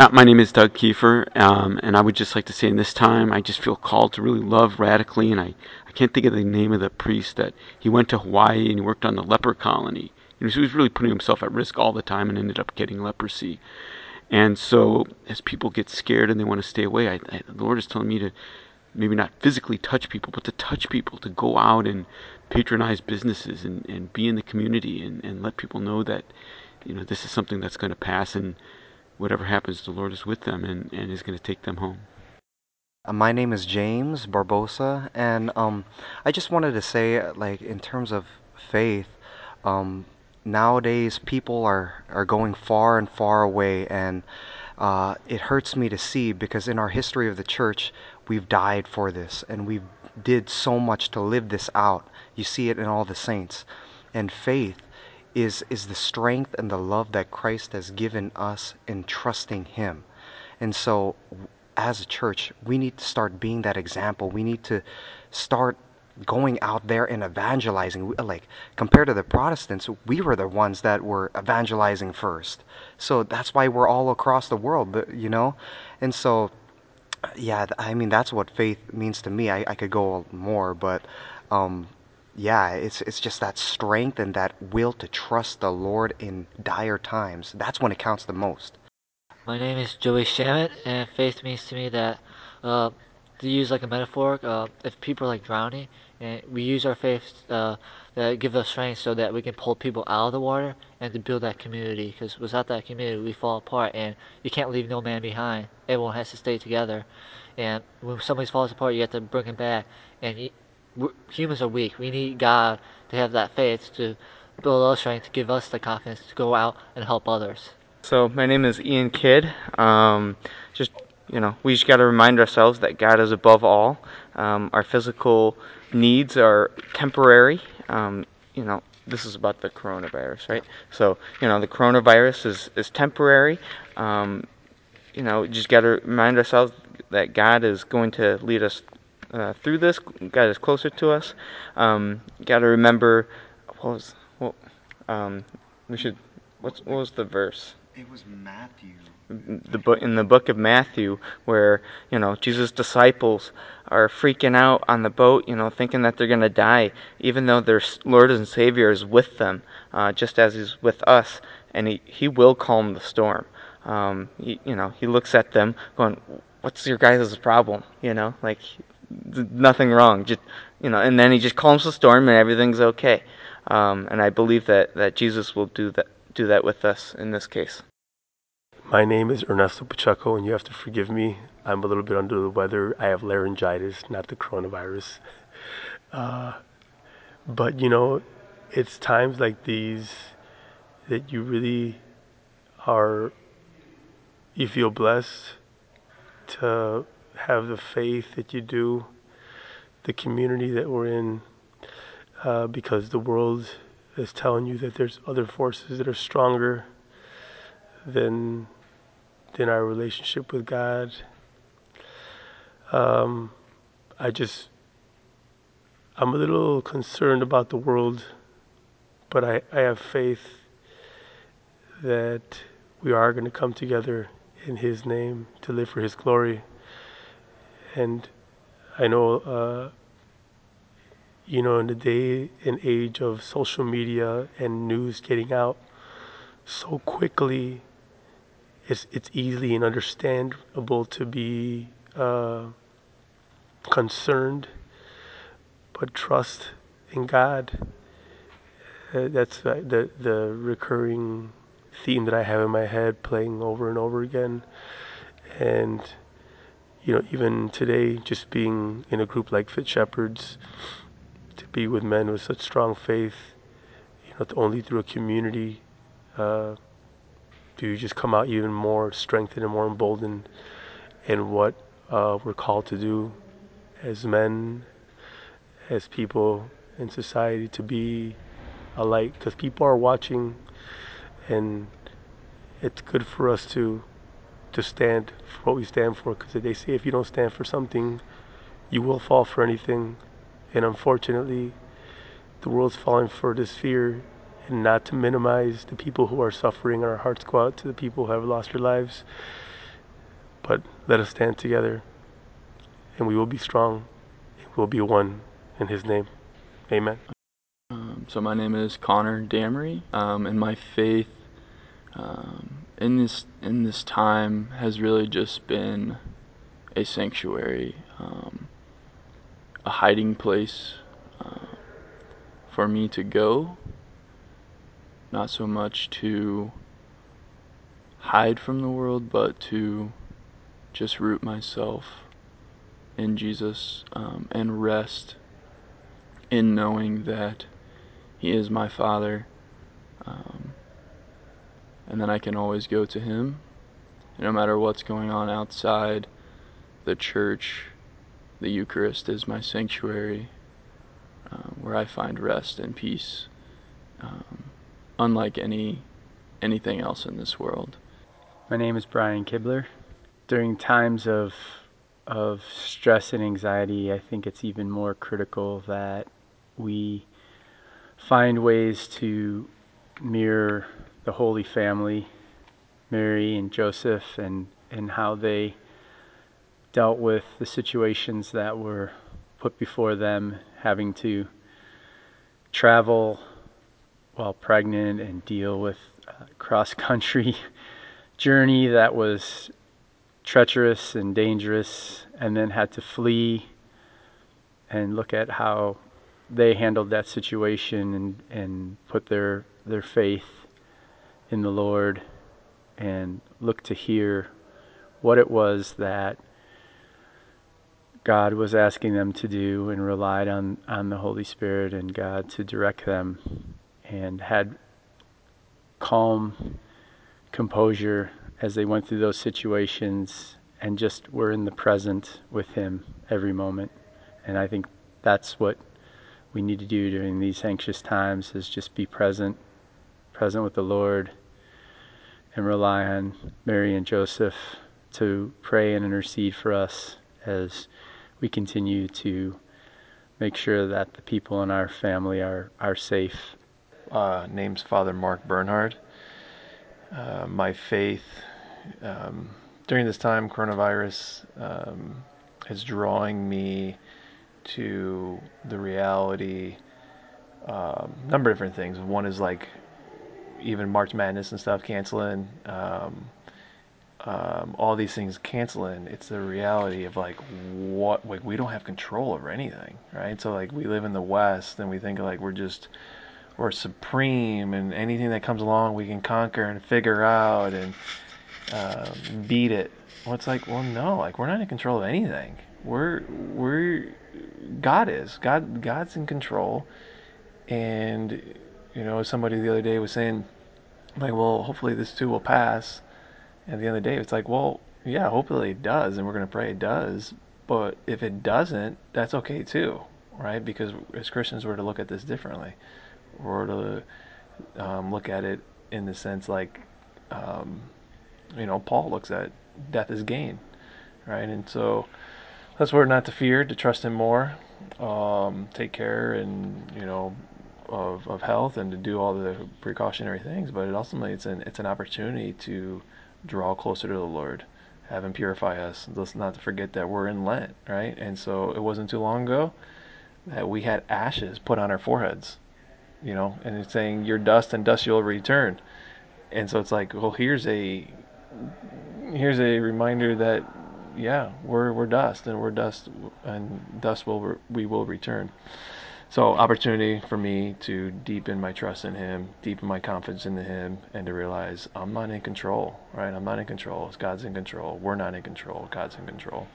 Uh, my name is Doug Kiefer, um, and I would just like to say in this time, I just feel called to really love radically, and I, I can't think of the name of the priest that he went to Hawaii and he worked on the leper colony. Know, so he was really putting himself at risk all the time and ended up getting leprosy. And so, as people get scared and they want to stay away, I, I, the Lord is telling me to maybe not physically touch people, but to touch people, to go out and patronize businesses and, and be in the community and, and let people know that, you know, this is something that's going to pass and whatever happens, the Lord is with them and, and is going to take them home. Uh, my name is James Barbosa, and um, I just wanted to say, like, in terms of faith, um, nowadays people are, are going far and far away, and uh, it hurts me to see because in our history of the church, we've died for this, and we did so much to live this out. You see it in all the saints. And faith is is the strength and the love that Christ has given us in trusting him. And so as a church, we need to start being that example. We need to start going out there and evangelizing. Like compared to the Protestants, we were the ones that were evangelizing first. So that's why we're all across the world, you know? And so yeah, I mean that's what faith means to me. I, I could go more, but um, yeah, it's it's just that strength and that will to trust the Lord in dire times. That's when it counts the most. My name is Joey Shamit, and faith means to me that uh, to use like a metaphor, uh, if people are like drowning, and we use our faith uh, that give us strength so that we can pull people out of the water and to build that community. Because without that community, we fall apart, and you can't leave no man behind. Everyone has to stay together, and when somebody falls apart, you have to bring them back. And humans are weak. We need God to have that faith to build our strength, to give us the confidence to go out and help others. So my name is Ian Kidd. Um, just you know, we just got to remind ourselves that God is above all. Um, our physical needs are temporary. Um, you know, this is about the coronavirus, right? So you know, the coronavirus is is temporary. Um, you know, just got to remind ourselves that God is going to lead us uh, through this. got us closer to us. Um, got to remember what was what um, we should. What's, what was the verse? It was Matthew. The book in the book of Matthew, where you know Jesus' disciples are freaking out on the boat, you know, thinking that they're going to die, even though their Lord and Savior is with them, uh, just as He's with us, and He He will calm the storm. Um, he, you know, He looks at them, going, "What's your guys' problem?" You know, like nothing wrong. Just you know, and then he just calms the storm and everything's okay. Um, and I believe that, that Jesus will do that do that with us in this case. My name is Ernesto Pacheco, and you have to forgive me. I'm a little bit under the weather. I have laryngitis, not the coronavirus. Uh, but you know, it's times like these that you really are. You feel blessed to have the faith that you do, the community that we're in, uh, because the world is telling you that there's other forces that are stronger than than our relationship with God. Um, I just I'm a little concerned about the world, but I, I have faith that we are going to come together in His name to live for His glory. And I know, uh, you know, in the day and age of social media and news getting out so quickly, it's it's easy and understandable to be uh, concerned, but trust in God. Uh, that's the the recurring theme that I have in my head, playing over and over again, and you know, even today, just being in a group like Fit Shepherds, to be with men with such strong faith, you know, only through a community uh, do you just come out even more strengthened and more emboldened in what uh, we're called to do as men, as people in society, to be a light. Because people are watching, and it's good for us to to stand for what we stand for because they say if you don't stand for something, you will fall for anything. And unfortunately, the world's falling for this fear and not to minimize the people who are suffering. Our hearts go out to the people who have lost their lives. But let us stand together, and we will be strong. and We will be one in His name. Amen. Um, so my name is Connor Damery, um, and my faith um, in this in this time has really just been a sanctuary, um, a hiding place uh, for me to go. Not so much to hide from the world, but to just root myself in Jesus um, and rest in knowing that He is my Father. Um, and then I can always go to Him. No matter what's going on outside the church, the Eucharist is my sanctuary um, where I find rest and peace, um, unlike any anything else in this world. My name is Brian Kibler. During times of of stress and anxiety, I think it's even more critical that we find ways to mirror the Holy Family, Mary and Joseph, and, and how they dealt with the situations that were put before them, having to travel while pregnant and deal with a cross country journey that was treacherous and dangerous, and then had to flee and look at how they handled that situation and, and put their, their faith in the Lord and look to hear what it was that God was asking them to do and relied on, on the Holy Spirit and God to direct them and had calm composure as they went through those situations and just were in the present with Him every moment. And I think that's what we need to do during these anxious times is just be present, present with the Lord, and rely on Mary and Joseph to pray and intercede for us as we continue to make sure that the people in our family are, are safe. Uh, name's Father Mark Bernhard. Uh, my faith um, during this time, coronavirus um, is drawing me to the reality. Um, number of different things. One is like even March Madness and stuff canceling. Um, um, all these things canceling. It's the reality of like what like we don't have control over anything, right? So like we live in the West and we think like we're just we're supreme and anything that comes along we can conquer and figure out and uh, beat it. Well, it's like, well, no, like we're not in control of anything. We're we're God is God. God's in control, and you know, somebody the other day was saying, like, well, hopefully this too will pass. And the the day, it's like, well, yeah, hopefully it does, and we're gonna pray it does. But if it doesn't, that's okay too, right? Because as Christians, we're to look at this differently. We're to um, look at it in the sense like. Um, you know, Paul looks at death as gain, right? And so that's where not to fear, to trust Him more, um, take care, and you know, of, of health, and to do all the precautionary things. But it ultimately, it's an it's an opportunity to draw closer to the Lord, have Him purify us. Let's not forget that we're in Lent, right? And so it wasn't too long ago that we had ashes put on our foreheads, you know, and it's saying, "Your dust and dust you'll return." And so it's like, well, here's a here's a reminder that yeah, we're we're dust and we're dust and dust will re- we will return. So opportunity for me to deepen my trust in Him, deepen my confidence in Him, and to realize I'm not in control. Right, I'm not in control. God's in control. We're not in control. God's in control.